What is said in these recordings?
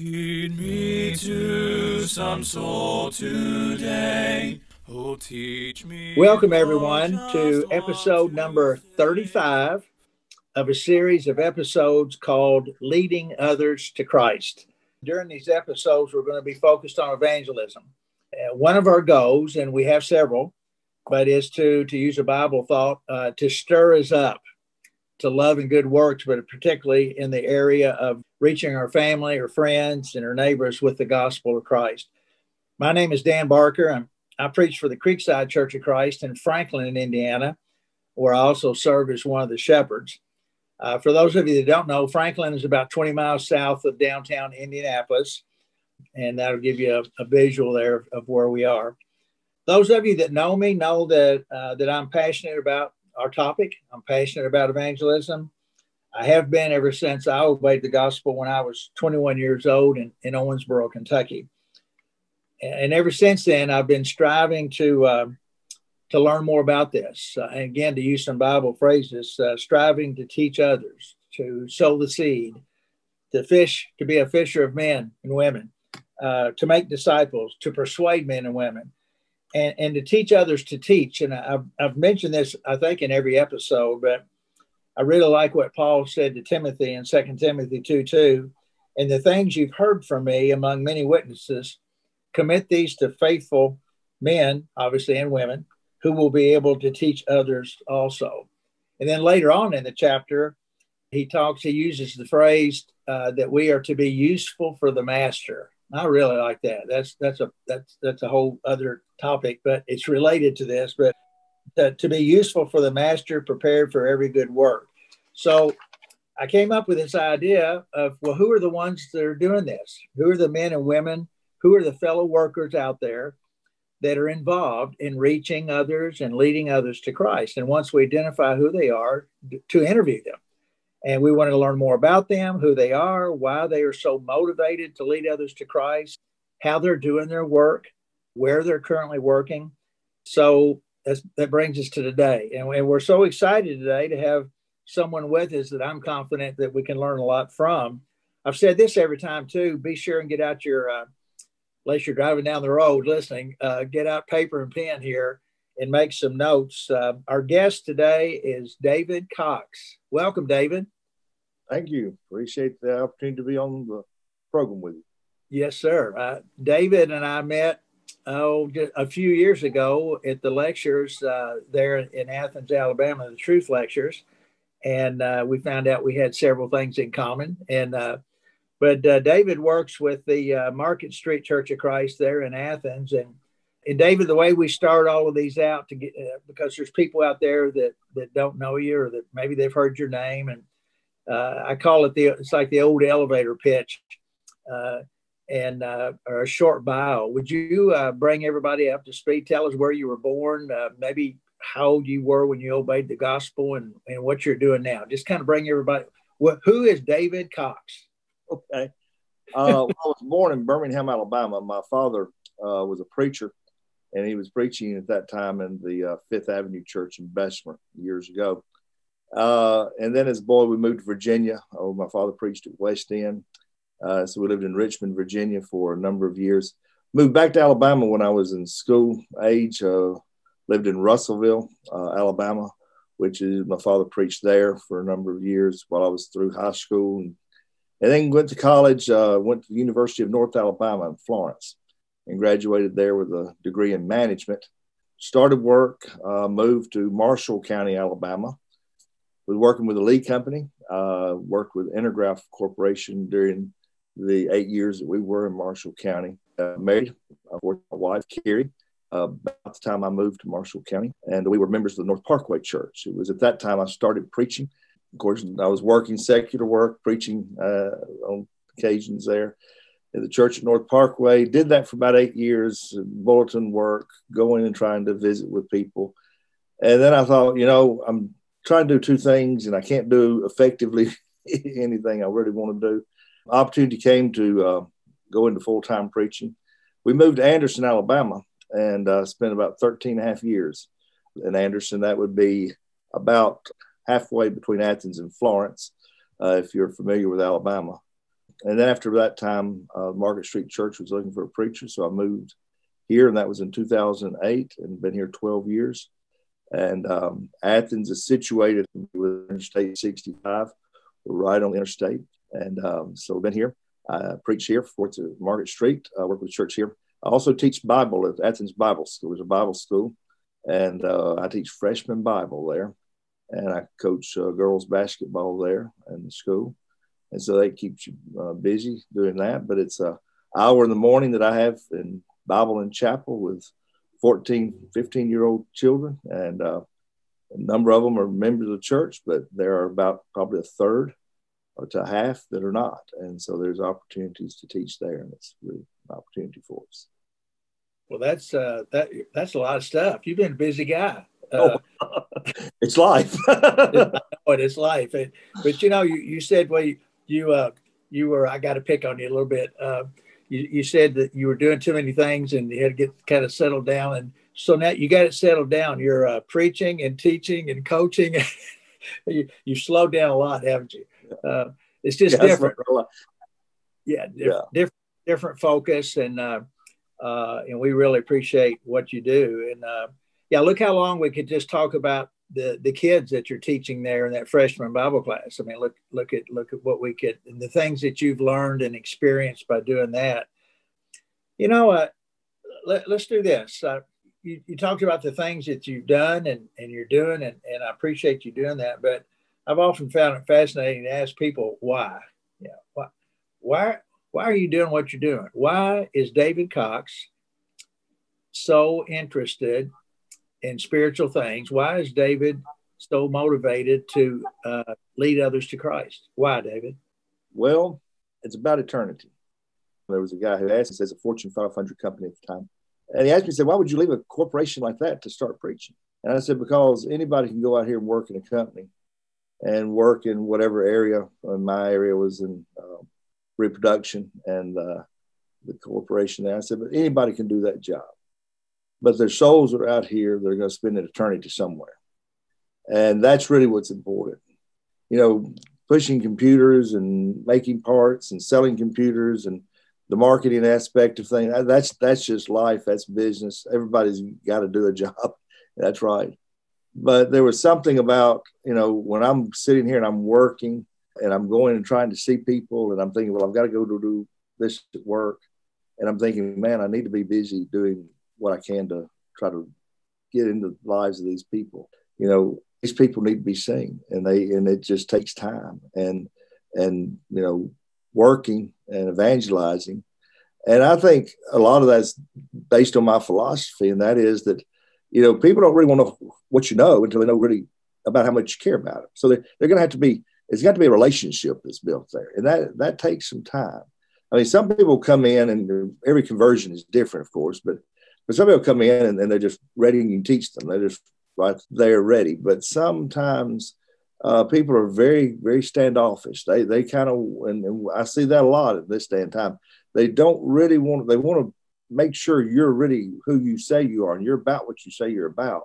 Lead me to some soul today. Oh, teach me. Welcome, everyone, to episode number 35 of a series of episodes called Leading Others to Christ. During these episodes, we're going to be focused on evangelism. Uh, one of our goals, and we have several, but is to, to use a Bible thought, uh, to stir us up to love and good works, but particularly in the area of reaching our family or friends and our neighbors with the gospel of Christ. My name is Dan Barker. I'm, I preach for the Creekside Church of Christ in Franklin, Indiana, where I also serve as one of the shepherds. Uh, for those of you that don't know, Franklin is about 20 miles south of downtown Indianapolis, and that'll give you a, a visual there of, of, where we are. Those of you that know me know that uh, that I'm passionate about our topic. I'm passionate about evangelism. I have been ever since I obeyed the gospel when I was 21 years old in, in Owensboro, Kentucky. And ever since then, I've been striving to uh, to learn more about this. Uh, and again, to use some Bible phrases, uh, striving to teach others, to sow the seed, to fish, to be a fisher of men and women, uh, to make disciples, to persuade men and women, and, and to teach others to teach. And I've, I've mentioned this, I think, in every episode, but I really like what Paul said to Timothy in 2 Timothy 2 2. And the things you've heard from me among many witnesses, commit these to faithful men, obviously, and women, who will be able to teach others also. And then later on in the chapter, he talks, he uses the phrase uh, that we are to be useful for the master. I really like that. That's that's a that's that's a whole other topic, but it's related to this. But to, to be useful for the master, prepared for every good work. So I came up with this idea of well, who are the ones that are doing this? Who are the men and women? Who are the fellow workers out there that are involved in reaching others and leading others to Christ? And once we identify who they are, to interview them. And we wanted to learn more about them, who they are, why they are so motivated to lead others to Christ, how they're doing their work, where they're currently working. So that brings us to today. And, and we're so excited today to have someone with us that I'm confident that we can learn a lot from. I've said this every time too be sure and get out your, uh, unless you're driving down the road listening, uh, get out paper and pen here and make some notes. Uh, our guest today is David Cox. Welcome, David. Thank you. Appreciate the opportunity to be on the program with you. Yes, sir. Uh, David and I met oh, a few years ago at the lectures uh, there in Athens, Alabama, the Truth Lectures, and uh, we found out we had several things in common. And uh, but uh, David works with the uh, Market Street Church of Christ there in Athens, and and David, the way we start all of these out to get uh, because there's people out there that that don't know you or that maybe they've heard your name, and I call it the it's like the old elevator pitch, and uh, or a short bio. Would you uh, bring everybody up to speed? Tell us where you were born, uh, maybe how old you were when you obeyed the gospel, and and what you're doing now. Just kind of bring everybody. What, who is David Cox? Okay. well, I was born in Birmingham, Alabama. My father was a preacher and he was preaching at that time in the uh, Fifth Avenue Church in Bessemer years ago. Uh, and then as a boy, we moved to Virginia. Oh, my father preached at West End. Uh, so we lived in Richmond, Virginia for a number of years. Moved back to Alabama when I was in school age. Uh, lived in Russellville, uh, Alabama, which is my father preached there for a number of years while I was through high school. And, and then went to college, uh, went to the University of North Alabama in Florence and graduated there with a degree in management. Started work, uh, moved to Marshall County, Alabama. Was working with a Lee Company. Uh, worked with Intergraph Corporation during the eight years that we were in Marshall County. Uh, married uh, with my wife Carrie. Uh, about the time I moved to Marshall County, and we were members of the North Parkway Church. It was at that time I started preaching. Of course, I was working secular work, preaching uh, on occasions there at the church at North Parkway. Did that for about eight years, bulletin work, going and trying to visit with people. And then I thought, you know, I'm trying to do two things and I can't do effectively anything I really want to do. Opportunity came to uh, go into full time preaching. We moved to Anderson, Alabama, and uh, spent about 13 and a half years in Anderson. That would be about halfway between Athens and Florence, uh, if you're familiar with Alabama and then after that time, uh, Market Street Church was looking for a preacher, so I moved here, and that was in 2008, and been here 12 years. And um, Athens is situated with Interstate 65. Right on the interstate, and um, so I've been here. I preach here for Market Street. I work with church here. I also teach Bible at Athens Bible School. It's a Bible school, and uh, I teach freshman Bible there, and I coach uh, girls basketball there in the school, and so that keeps you uh, busy doing that. But it's a hour in the morning that I have in Bible and chapel with 14, 15 year old children, and uh, a number of them are members of the church, but there are about probably a third or to half that are not. And so there's opportunities to teach there, and it's really an opportunity for us. Well, that's uh, that that's a lot of stuff. You've been a busy guy. Uh, oh, it's life. but it's life. But you know, you, you said well, you you, uh, you were. I got to pick on you a little bit. Uh, you, you said that you were doing too many things and you had to get kind of settled down. And so now you got it settled down. You're uh, preaching and teaching and coaching. you you slowed down a lot, haven't you? Uh, it's just yeah, different. Yeah, diff- yeah, different different focus and uh, uh, and we really appreciate what you do. And uh, yeah, look how long we could just talk about the the kids that you're teaching there in that freshman Bible class. I mean, look look at look at what we could and the things that you've learned and experienced by doing that. You know, uh, let, us do this. You, you talked about the things that you've done and, and you're doing, and, and I appreciate you doing that. But I've often found it fascinating to ask people why. Yeah, why, why, why are you doing what you're doing? Why is David Cox so interested in spiritual things? Why is David so motivated to uh, lead others to Christ? Why, David? Well, it's about eternity. There was a guy who asked, he says, a Fortune 500 company at the time. And he asked me, he said, why would you leave a corporation like that to start preaching? And I said, because anybody can go out here and work in a company and work in whatever area. In my area was in uh, reproduction and uh, the corporation there. I said, but anybody can do that job. But their souls are out here. They're going to spend an eternity somewhere. And that's really what's important. You know, pushing computers and making parts and selling computers and the marketing aspect of things. That's that's just life. That's business. Everybody's got to do a job. That's right. But there was something about you know when I'm sitting here and I'm working and I'm going and trying to see people and I'm thinking, well, I've got to go to do this at work, and I'm thinking, man, I need to be busy doing what I can to try to get into the lives of these people. You know, these people need to be seen, and they and it just takes time and and you know working and evangelizing. And I think a lot of that's based on my philosophy, and that is that, you know, people don't really want to know what you know until they know really about how much you care about them. So they're, they're going to have to be, it's got to be a relationship that's built there. And that, that takes some time. I mean, some people come in and every conversion is different, of course, but, but some people come in and, and they're just ready and you teach them. They're just right there ready. But sometimes uh, people are very, very standoffish. They, they kind of, and, and, I see that a lot at this day and time. They don't really want. They want to make sure you're really who you say you are, and you're about what you say you're about,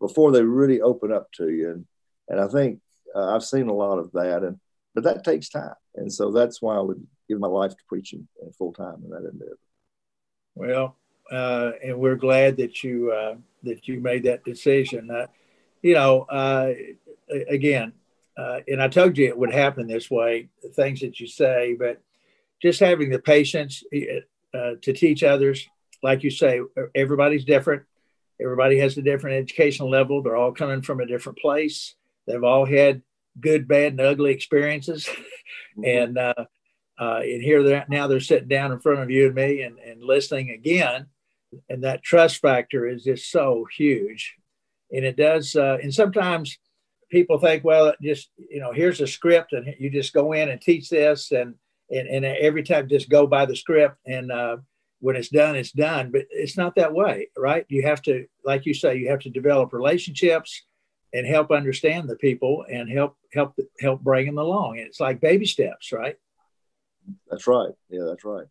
before they really open up to you. And and I think uh, I've seen a lot of that, and but that takes time, and so that's why I would give my life to preaching full time in that endeavor. Well, uh, and we're glad that you uh, that you made that decision. Uh, you know, uh, again, uh, and I told you it would happen this way, the things that you say, but just having the patience uh, to teach others, like you say, everybody's different. Everybody has a different educational level. They're all coming from a different place. They've all had good, bad, and ugly experiences. Mm-hmm. and uh, uh, and here they're now they're sitting down in front of you and me and, and listening again. And that trust factor is just so huge. And it does, uh, and sometimes people think, well, just you know, here's a script, and you just go in and teach this, and and, and every time just go by the script, and uh, when it's done, it's done. But it's not that way, right? You have to, like you say, you have to develop relationships and help understand the people and help help help bring them along. And it's like baby steps, right? That's right. Yeah, that's right.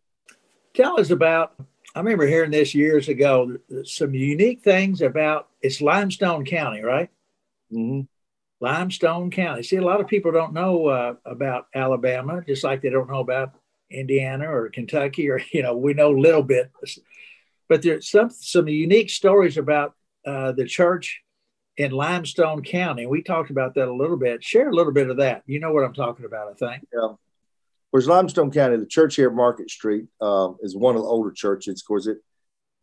Tell us about. I remember hearing this years ago. Some unique things about it's Limestone County, right? Mm-hmm. Limestone County. See, a lot of people don't know uh, about Alabama, just like they don't know about Indiana or Kentucky, or you know, we know a little bit. But there's some some unique stories about uh, the church in Limestone County. We talked about that a little bit. Share a little bit of that. You know what I'm talking about, I think. Yeah. Whereas Limestone County, the church here at Market Street uh, is one of the older churches. Of course, it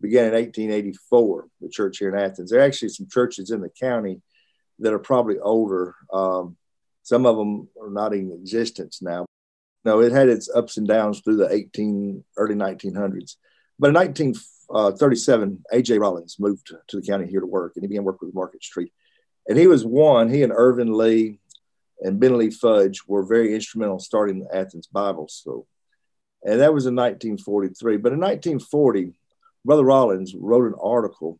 began in 1884, the church here in Athens. There are actually some churches in the county that are probably older. Um, some of them are not in existence now. No, it had its ups and downs through the 18 early 1900s. But in 1937, uh, A.J. Rollins moved to the county here to work, and he began work with Market Street. And he was one, he and Irven Lee and Ben Lee Fudge were very instrumental in starting the Athens Bible School. And that was in 1943. But in 1940, Brother Rollins wrote an article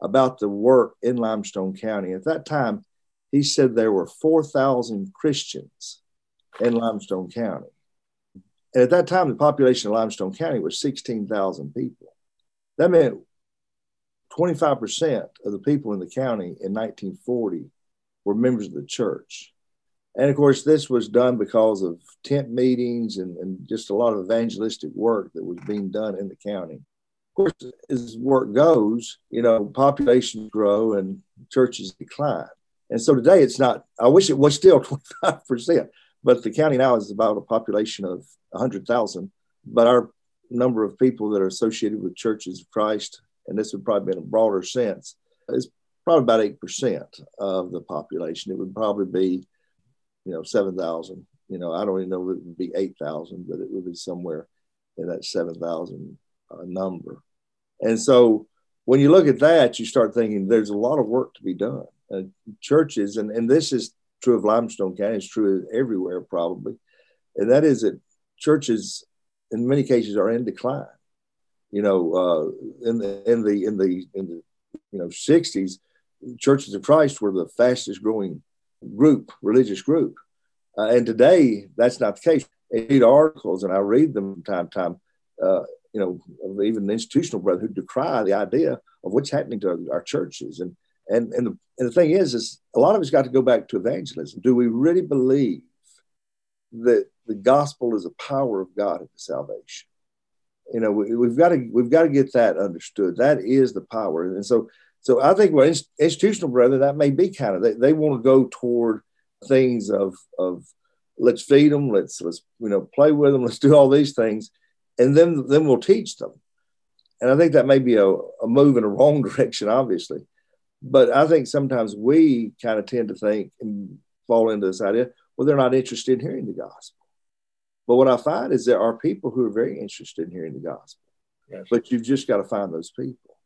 about the work in Limestone County. At that time, he said there were 4,000 Christians in Limestone County. And at that time, the population of Limestone County was 16,000 people. That meant 25% of the people in the county in 1940 were members of the church. And of course, this was done because of tent meetings and, and just a lot of evangelistic work that was being done in the county. Of course, as work goes, you know, populations grow and churches decline. And so today it's not, I wish it was still 25%, but the county now is about a population of 100,000. But our number of people that are associated with churches of Christ, and this would probably be in a broader sense, is probably about 8% of the population. It would probably be you know, 7,000. You know, I don't even know if it would be 8,000, but it would be somewhere in that 7,000 uh, number. And so when you look at that, you start thinking there's a lot of work to be done. Uh, churches, and, and this is true of Limestone County, it's true everywhere probably, and that is that churches in many cases are in decline. You know, uh, in the in the in the in the you know 60s, churches of Christ were the fastest growing group, religious group. Uh, and today, that's not the case. I read articles and I read them from time to time, uh, you know, even the institutional brothers who decry the idea of what's happening to our churches. And, and, and, the, and the thing is, is a lot of it's got to go back to evangelism. Do we really believe that the gospel is the power of God the salvation? You know, we, have got to we've got to get that understood. That is the power, and so so I think well, institutional brother, that may be kind of they, they want to go toward things of of let's feed them, let's let's you know play with them, let's do all these things, and then then we'll teach them. And I think that may be a, a move in a wrong direction, obviously. But I think sometimes we kind of tend to think and fall into this idea, well, they're not interested in hearing the gospel. But what I find is there are people who are very interested in hearing the gospel. Yes. But you've just got to find those people.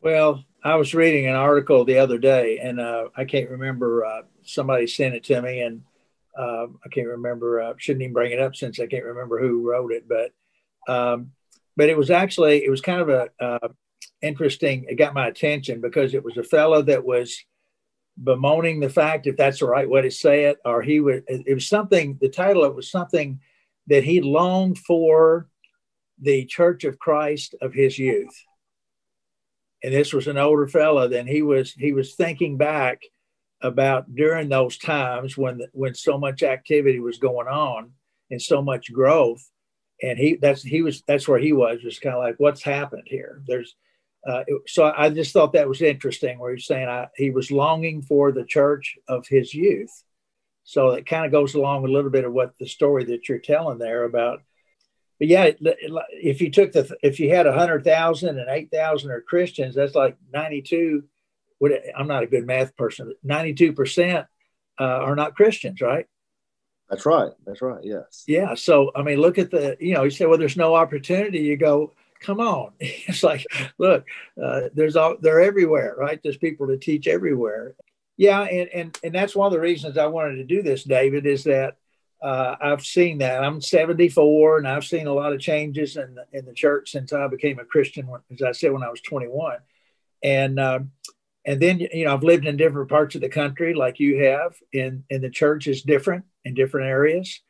Well, I was reading an article the other day, and uh, I can't remember. Uh, somebody sent it to me, and uh, I can't remember. Uh, shouldn't even bring it up since I can't remember who wrote it. But um, but it was actually it was kind of a uh, interesting. It got my attention because it was a fellow that was bemoaning the fact, if that's the right way to say it, or he would. It was something. The title it was something that he longed for the Church of Christ of his youth and this was an older fellow, then he was he was thinking back about during those times when when so much activity was going on and so much growth, and he that's he was that's where he was just kind of like what's happened here. There's uh, so I just thought that was interesting where he's saying I, he was longing for the church of his youth. So it kind of goes along with a little bit of what the story that you're telling there about but yeah, if you took the if you had a hundred thousand and eight thousand are Christians, that's like ninety two. I'm not a good math person. Ninety two percent uh, are not Christians, right? That's right. That's right. Yes. Yeah. So I mean, look at the you know you say well, there's no opportunity. You go, come on. It's like look, uh, there's all they're everywhere, right? There's people to teach everywhere. Yeah, and and and that's one of the reasons I wanted to do this, David, is that uh, I've seen that. I'm 74, and I've seen a lot of changes in the, in the church since I became a Christian. As I said, when I was 21, and uh, and then you know I've lived in different parts of the country, like you have, and and the church is different in different areas.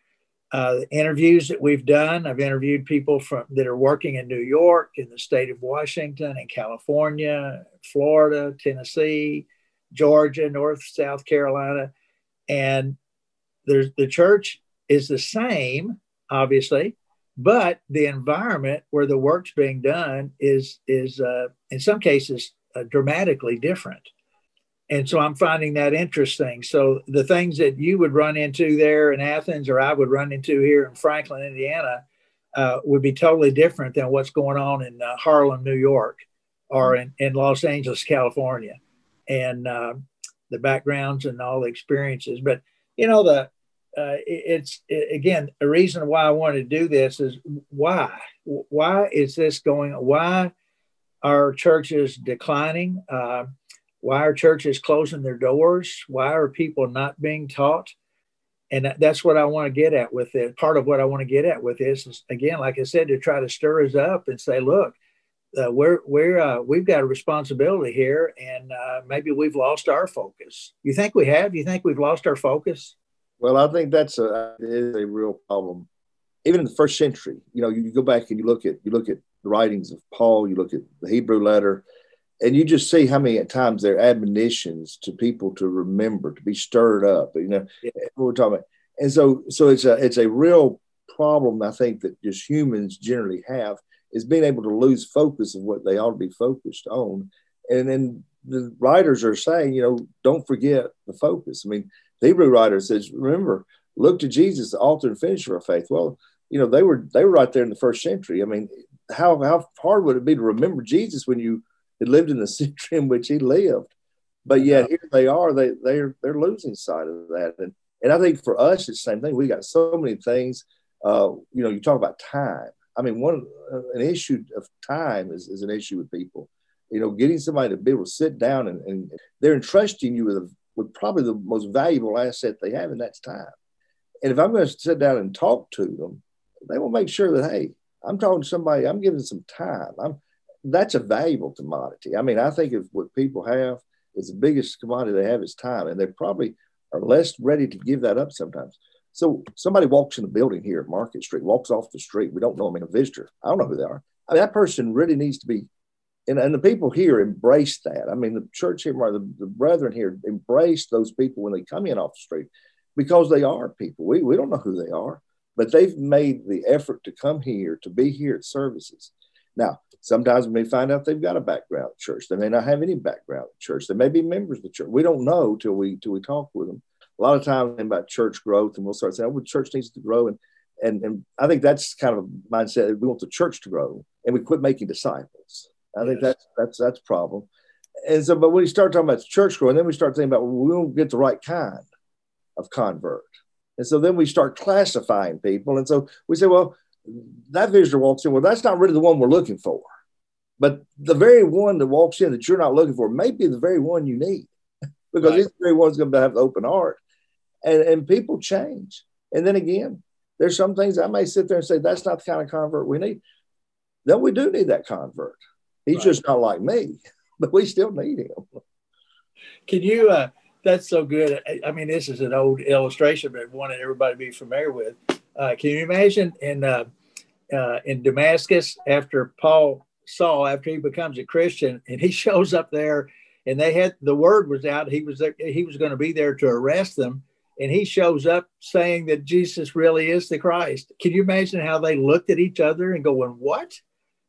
Uh, interviews that we've done, I've interviewed people from that are working in New York, in the state of Washington, in California, Florida, Tennessee, Georgia, North, South Carolina, and there's the church is the same, obviously, but the environment where the work's being done is is uh, in some cases uh, dramatically different and so i'm finding that interesting. So the things that you would run into there in athens or i would run into here in franklin indiana uh, would be totally different than what's going on in uh, harlem new york or in, in los angeles california and uh, the backgrounds and all the experiences. But you know the uh, it's it, again a reason why I want to do this is why why is this going why are churches declining? Uh, why are churches closing their doors? Why are people not being taught? And that's what I want to get at with it. Part of what I want to get at with this is again like I said to try to stir us up and say look uh, we're we're uh, we've got a responsibility here and uh, maybe we've lost our focus. You think we have? You think we've lost our focus? Well, I think that's a is a real problem. Even in the first century, you know, you, you go back and you look at you look at the writings of Paul, you look at the Hebrew letter, and you just see how many times there are admonitions to people to remember, to be stirred up. You know, yeah. we're talking about, and so so it's a it's a real problem. I think that just humans generally have is being able to lose focus of what they ought to be focused on, and then the writers are saying, you know, don't forget the focus. I mean, the Hebrew writer says, remember, look to Jesus, the author and finisher of faith. Well, you know, they were they were right there in the first century. I mean, how how hard would it be to remember Jesus when you had lived in the century in which he lived? But yet here they are, they they're they're losing sight of that. And and I think for us it's the same thing. We got so many things. Uh, you know, you talk about time. I mean, one uh, an issue of time is, is an issue with people. You know, getting somebody to be able to sit down and, and they're entrusting you with a with probably the most valuable asset they have, and that's time. And if I'm going to sit down and talk to them, they will make sure that hey, I'm talking to somebody. I'm giving some time. I'm that's a valuable commodity. I mean, I think if what people have is the biggest commodity they have is time, and they probably are less ready to give that up sometimes. So somebody walks in the building here at Market Street, walks off the street. We don't know them in a visitor. I don't know who they are. I mean, that person really needs to be and, and the people here embrace that. I mean, the church here, the, the brethren here embrace those people when they come in off the street because they are people. We, we don't know who they are, but they've made the effort to come here, to be here at services. Now, sometimes we may find out they've got a background in church. They may not have any background in church. They may be members of the church. We don't know till we till we talk with them. A lot of times about church growth, and we'll start saying, "Oh, the church needs to grow," and and and I think that's kind of a mindset. We want the church to grow, and we quit making disciples. I think that's that's that's a problem. And so, but when we start talking about church growth, then we start thinking about well, we don't get the right kind of convert. And so then we start classifying people. And so we say, well, that visitor walks in. Well, that's not really the one we're looking for. But the very one that walks in that you're not looking for may be the very one you need because right. this very one's going to have the open heart. And, and people change. And then again, there's some things I may sit there and say, that's not the kind of convert we need. Then we do need that convert. He's right. just not like me, but we still need him. Can you? Uh, that's so good. I mean, this is an old illustration, but one that everybody be familiar with. Uh, can you imagine in uh, uh, in Damascus after Paul Saul after he becomes a Christian and he shows up there and they had the word was out he was there, he was going to be there to arrest them and he shows up saying that Jesus really is the Christ. Can you imagine how they looked at each other and going, "What?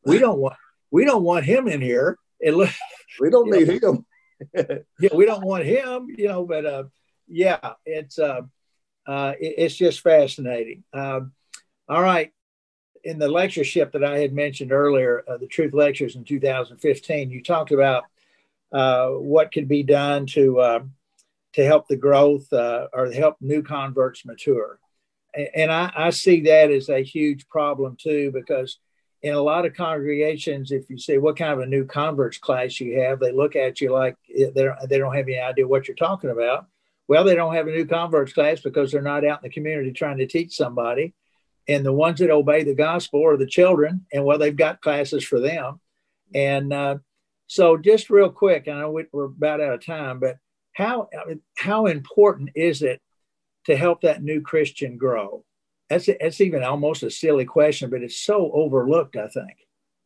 We don't want we don't want him in here. It, we don't need know, him. yeah, we don't want him, you know, but uh, yeah, it's uh, uh, it, it's just fascinating. Um, all right. In the lectureship that I had mentioned earlier, uh, the Truth Lectures in 2015, you talked about uh, what could be done to uh, to help the growth uh, or help new converts mature. And, I, I see that as a huge problem too, because in a lot of congregations, if you say what kind of a new converts class you have, they look at you like they don't, they don't have any idea what you're talking about. Well, they don't have a new converts class because they're not out in the community trying to teach somebody. And the ones that obey the gospel are the children, and well, they've got classes for them. And uh, so, just real quick, I know we're about out of time, but how how important is it to help that new Christian grow? that's that's even almost a silly question, but it's so overlooked. I think.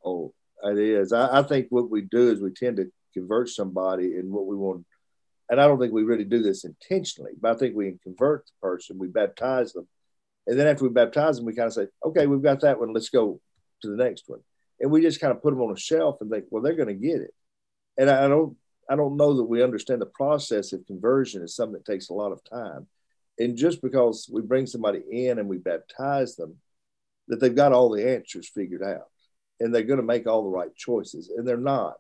Oh, it is. I, I think what we do is we tend to convert somebody and what we want, and I don't think we really do this intentionally. But I think we convert the person, we baptize them, And then after we baptize them, we kind of say, okay, we've got that one. Let's go to the next one. And we just kind of put them on a shelf and think, well, they're going to get it. And I don't, I don't know that we understand the process of conversion is something that takes a lot of time. And just because we bring somebody in and we baptize them, that they've got all the answers figured out and they're going to make all the right choices, and they're not.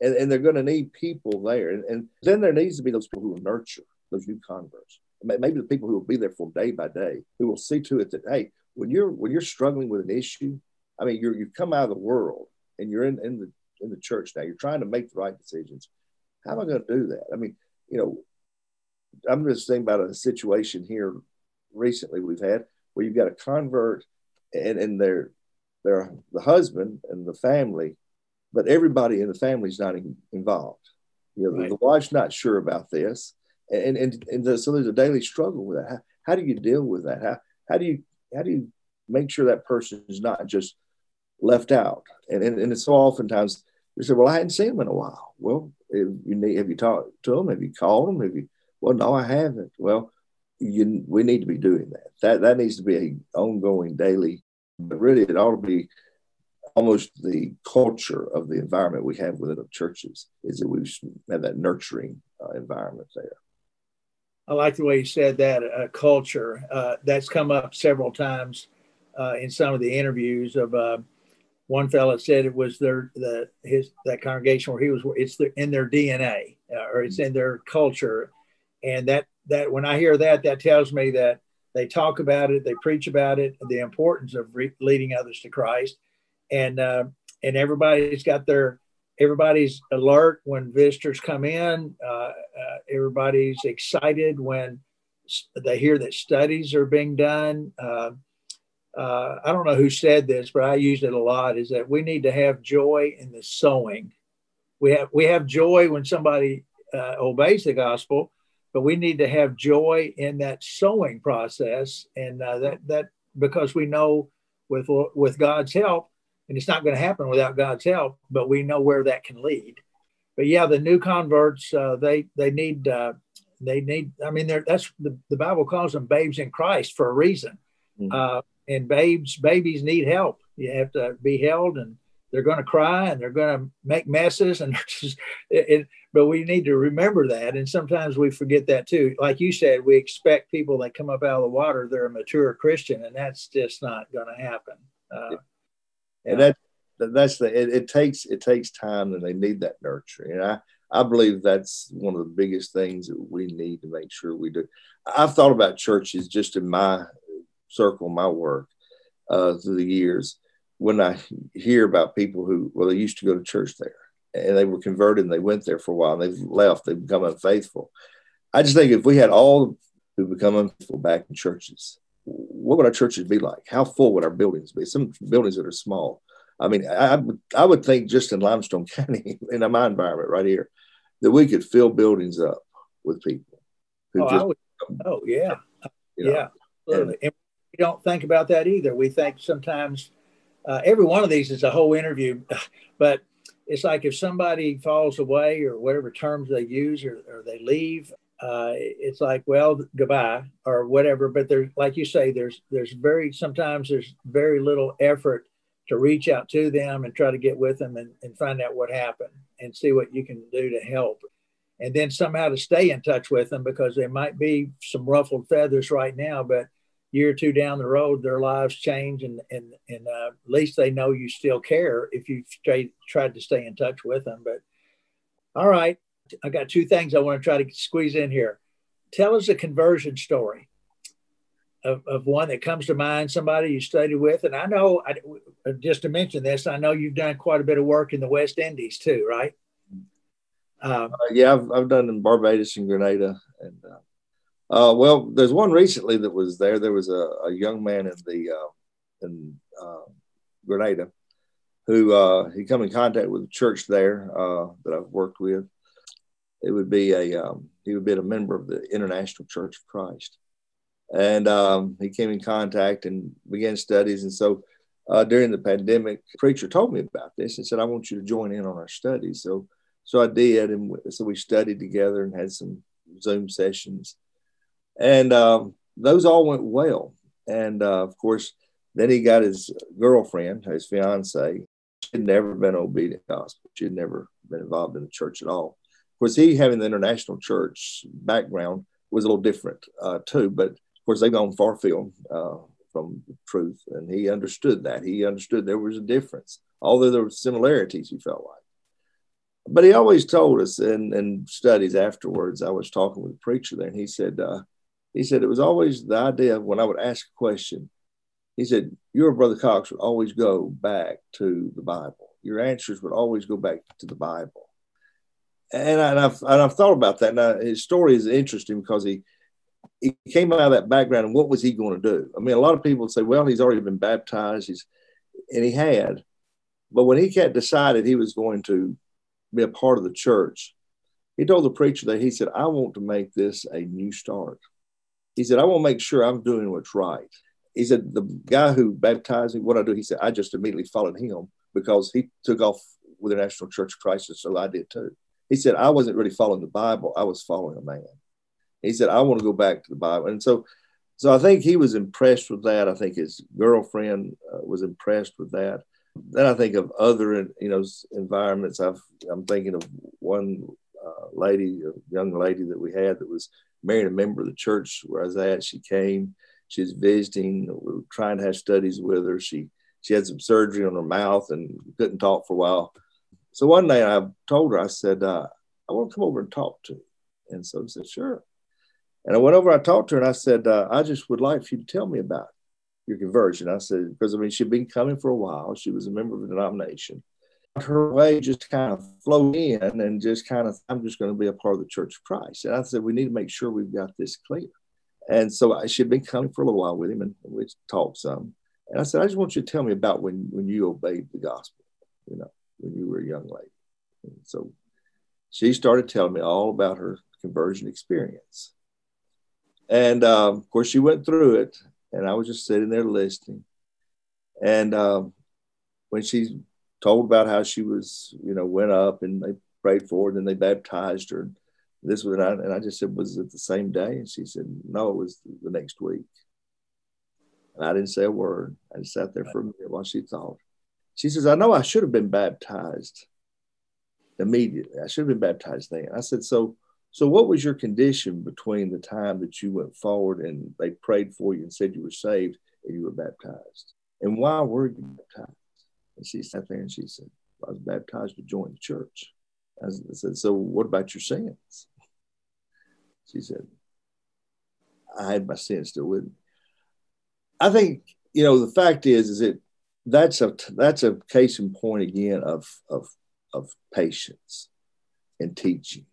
And, and they're going to need people there. And, and then there needs to be those people who will nurture those new converts. Maybe the people who will be there for day by day, who will see to it that, hey, when you're when you're struggling with an issue, I mean, you're you've come out of the world and you're in, in the in the church now. You're trying to make the right decisions. How am I going to do that? I mean, you know, I'm just thinking about a situation here recently we've had where you've got a convert and, and they're they're the husband and the family, but everybody in the family is not in, involved. You know, right. the, the, wife's not sure about this, and and and the, so there's a daily struggle with that. How, how do you deal with that? How how do you how do you make sure that person is not just left out? And and, and it's so oftentimes you say, well, I hadn't seen them in a while. Well, if you need, have you talked to them? Have you called them? Have you? Well, no, I haven't. Well, you, we need to be doing that. That that needs to be an ongoing daily. But really, it ought to be almost the culture of the environment we have within the churches is that we have that nurturing uh, environment there. I like the way you said that uh, culture. Uh, that's come up several times uh, in some of the interviews of uh, one fellow said it was their the his that congregation where he was it's the, in their DNA uh, or it's in their culture, and that that when I hear that that tells me that they talk about it, they preach about it, the importance of re- leading others to Christ, and uh, and everybody's got their everybody's alert when visitors come in. Uh, uh, everybody's excited when they hear that studies are being done. Uh, uh, I don't know who said this, but I used it a lot. Is that we need to have joy in the sowing. We have we have joy when somebody uh, obeys the gospel, but we need to have joy in that sowing process, and uh, that that because we know with with God's help, and it's not going to happen without God's help, but we know where that can lead. But yeah, the new converts uh, they they need uh, they need. I mean, that's the, the Bible calls them babes in Christ for a reason. Mm-hmm. Uh, and babes babies need help. You have to be held, and they're going to cry and they're going to make messes, and just it, it, but we need to remember that. And sometimes we forget that too. Like you said, we expect people that come up out of the water they're a mature Christian, and that's just not going to happen. Uh, and that that's the it, it, takes it takes time and they need that nurturing and i i believe that's one of the biggest things that we need to make sure we do. I've thought about churches just in my circle my work uh, through the years. When i hear about people who well they used to go to church there and they were converted and they went there for a while and they've left they've become unfaithful. I just think if we had all who become unfaithful back in churches what would our churches be like? How full would our buildings be? Some buildings that are small. I mean, I, I would think just in Limestone County, in my environment right here, that we could fill buildings up with people. oh, just, would, oh, yeah. You know, yeah. And, and, we don't think about that either. We think sometimes uh, every one of these is a whole interview, but it's like if somebody falls away or whatever terms they use or, or they leave, uh, it's like, well, goodbye or whatever. But there's, like you say, there's there's very sometimes there's very little effort to reach out to them and try to get with them and, and find out what happened and see what you can do to help. And then somehow to stay in touch with them because there might be some ruffled feathers right now, but year or two down the road, their lives change and and and uh, at least they know you still care if you've straight, tried to stay in touch with them. But all right, I got two things I want to try to squeeze in here. Tell us a conversion story of, of one that comes to mind, somebody you studied with. And I know, I, just to mention this, I know you've done quite a bit of work in the West Indies too, right? Um, uh, yeah, I've, I've done in Barbados and Grenada. And uh, uh, well, there's one recently that was there. There was a, a young man in the uh, in uh, Grenada who uh, he come in contact with a church there that I've worked with it would be a um, he would be a member of the International Church of Christ, and um, he came in contact and began studies. And so uh, during the pandemic, preacher told me about this and said, "I want you to join in on our studies." So so I did, and so we studied together and had some Zoom sessions, and um, those all went well. And uh, of course, then he got his girlfriend, his fiance. She'd never been obedient gospel. She'd never been involved in the church at all. Course, he having the international church background was a little different uh, too. But of course, they've gone far field uh, from truth, and he understood that. He understood there was a difference, although there were similarities. He felt like, but he always told us in, in studies afterwards. I was talking with a preacher there, and he said, uh, he said it was always the idea of when I would ask a question. He said, Your brother Cox would always go back to the Bible. Your answers would always go back to the Bible and, I, I've and I've thought about that. Now his story is interesting because he he came out of that background, and what was he going to do? I mean, a lot of people say, "Well, he's already been baptized," he's and he had, but when he decided he was going to be a part of the church, he told the preacher that he said, "I want to make this a new start." He said, "I want to make sure I'm doing what's right." He said, "The guy who baptized me, what I do?" He said, "I just immediately followed him because he took off with the National Church Christ, so I did too." He said, I wasn't really following the Bible. I was following a man. He said, I want to go back to the Bible. And so, so I think he was impressed with that. I think his girlfriend uh, was impressed with that. Then I think of other, you know, environments. I've, I'm thinking of one uh, lady, a young lady that we had that was married a member of the church where I was at. She came, she was visiting. We were trying to have studies with her. She, she had some surgery on her mouth and couldn't talk for a while. So one day I told her, I said, uh, I want to come over and talk to you. And so she said, sure. And I went over, I talked to her, and I said, uh, I just would like for you to tell me about your conversion. I said, because I mean, she'd been coming for a while. She was a member of the denomination. Her way just kind of flowed in and just kind of, I'm just going to be a part of the Church of Christ. And I said, we need to make sure we've got this clear. And so she'd been coming for a little while with him, and we talked some. And I said, I just want you to tell me about when, when you obeyed the gospel, you know when you were a young lady. And so she started telling me all about her conversion experience. And um, of course, she went through it, and I was just sitting there listening. And um, when she told about how she was, you know, went up and they prayed for her, and then they baptized her. And this was, and I, and I just said, Was it the same day? And she said, No, it was the next week. And I didn't say a word. I just sat there for a minute while she thought. She says, I know I should have been baptized immediately. I should have been baptized then. I said, So so what was your condition between the time that you went forward and they prayed for you and said you were saved and you were baptized? And why were you baptized? And she sat there and she said, I was baptized to join the church. I said, So what about your sins? She said, I had my sins still with me. I think, you know, the fact is, is that that's a that's a case in point again of of of patience and teaching.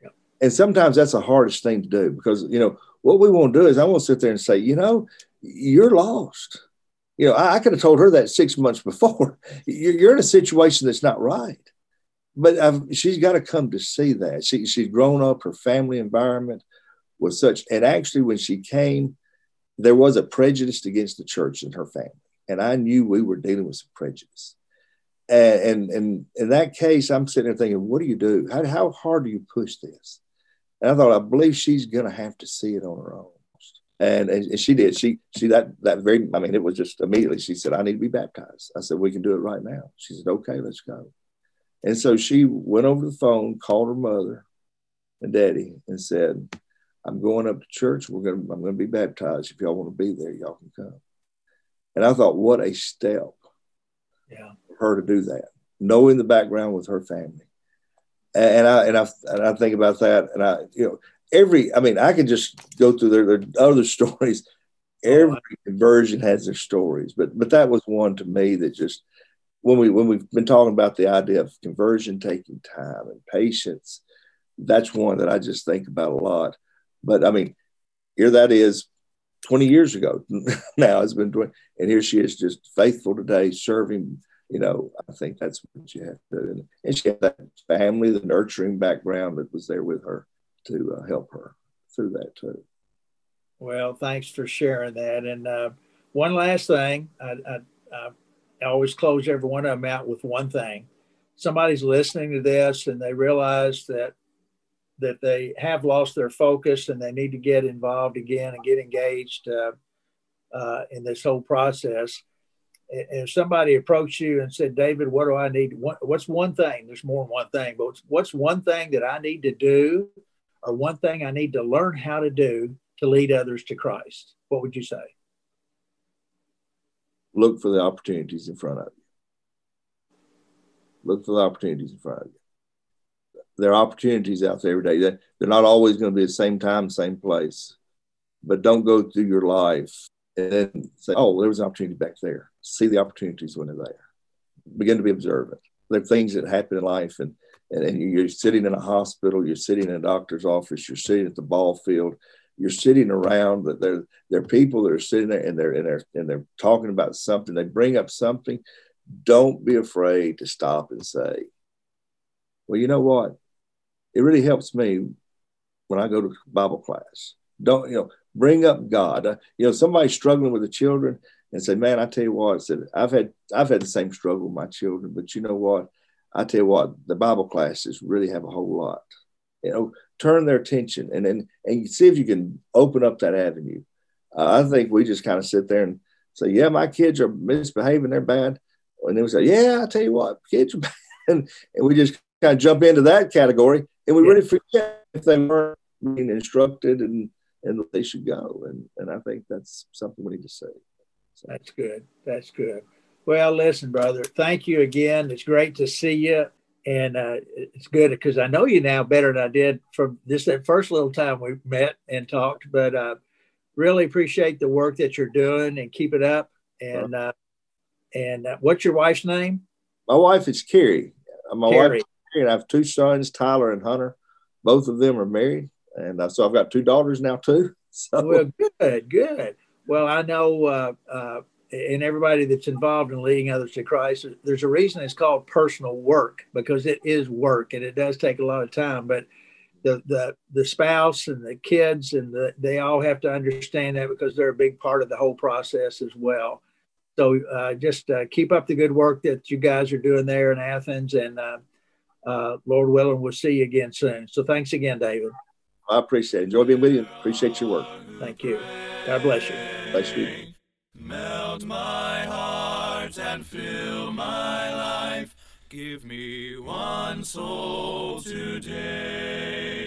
Yeah. And sometimes that's the hardest thing to do because you know what we want to do is I want to sit there and say, you know, you're lost. You know, I, I could have told her that six months before. You're, you're in a situation that's not right. But I've, she's got to come to see that. She, she's grown up, her family environment was such. And actually, when she came, there was a prejudice against the church in her family and I knew we were dealing with some prejudice. And, and, and in that case, I'm sitting there thinking, what do you do? How, how hard do you push this? And I thought, I believe she's going to have to see it on her own. And, and she did. She she that that very. I mean, it was just immediately. She said, "I need to be baptized." I said, "We can do it right now." She said, "Okay, let's go." And so she went over the phone, called her mother and daddy, and said, "I'm going up to church. We're gonna. I'm going to be baptized. If y'all want to be there, y'all can come." And I thought, what a step yeah. for her to do that, knowing the background with her family. And I and I and I think about that, and I you know every I mean I can just go through their, their other stories. Every conversion has their stories, but but that was one to me that just when we when we've been talking about the idea of conversion taking time and patience, that's one that I just think about a lot. But I mean, here that is 20 years ago. Now it's been doing and here she is just faithful today serving you know i think that's what you have to do. And she had that family the nurturing background that was there with her to uh, help her through that too. Well thanks for sharing that. And uh, one last thing I, I, I always close every one of them out with one thing. Somebody's listening to this and they realize that that they have lost their focus and they need to get involved again and get engaged, uh, uh, in this whole process. If somebody approached you and said, David, what do I need? What's one thing? There's more than one thing, but what's one thing that I need to do or one thing I need to learn how to do to lead others to Christ? What would you say? Look for the opportunities in front of you. Look for the opportunities in front of you. There are opportunities out there every day. They're not always going to be the same time, same place. But don't go through your life and then say, oh, there was an opportunity back there. See the opportunities when they're there. Begin to be observant. There are things that happen in life, and, and, and you're sitting in a hospital, you're sitting in a doctor's office, you're sitting at the ball field, you're sitting around, but there, there are people that are sitting there and they're, and, they're, and they're talking about something. They bring up something. Don't be afraid to stop and say, well, you know what? It really helps me when I go to Bible class. Don't, you know, bring up God. Uh, you know, somebody struggling with the children and say, "Man, I tell you what," I said, "I've had I've had the same struggle with my children, but you know what? I tell you what, the Bible classes really have a whole lot. You know, turn their attention and and and see if you can open up that avenue. Uh, I think we just kind of sit there and say, "Yeah, my kids are misbehaving; they're bad," and then we say, "Yeah, I tell you what, kids are bad," and, and we just kind of jump into that category, and we really forget if they weren't being instructed and and they should go. And and I think that's something we need to say. So. That's good. That's good. Well, listen, brother. Thank you again. It's great to see you, and uh, it's good because I know you now better than I did from this that first little time we met and talked. But uh, really appreciate the work that you're doing and keep it up. And uh, and uh, what's your wife's name? My wife is Carrie. Uh, my Carrie. wife, Carrie, and I have two sons, Tyler and Hunter. Both of them are married and uh, so I've got two daughters now too. So. Well, good, good. Well, I know, uh, uh, and everybody that's involved in leading others to Christ, there's a reason it's called personal work because it is work and it does take a lot of time. But the the the spouse and the kids and the, they all have to understand that because they're a big part of the whole process as well. So uh, just uh, keep up the good work that you guys are doing there in Athens, and uh, uh Lord willing, we'll see you again soon. So thanks again, David. I appreciate it. Enjoy being with you. Appreciate your work. Thank you. God bless you. Bless you. Melt my heart and fill my life. Give me one soul today.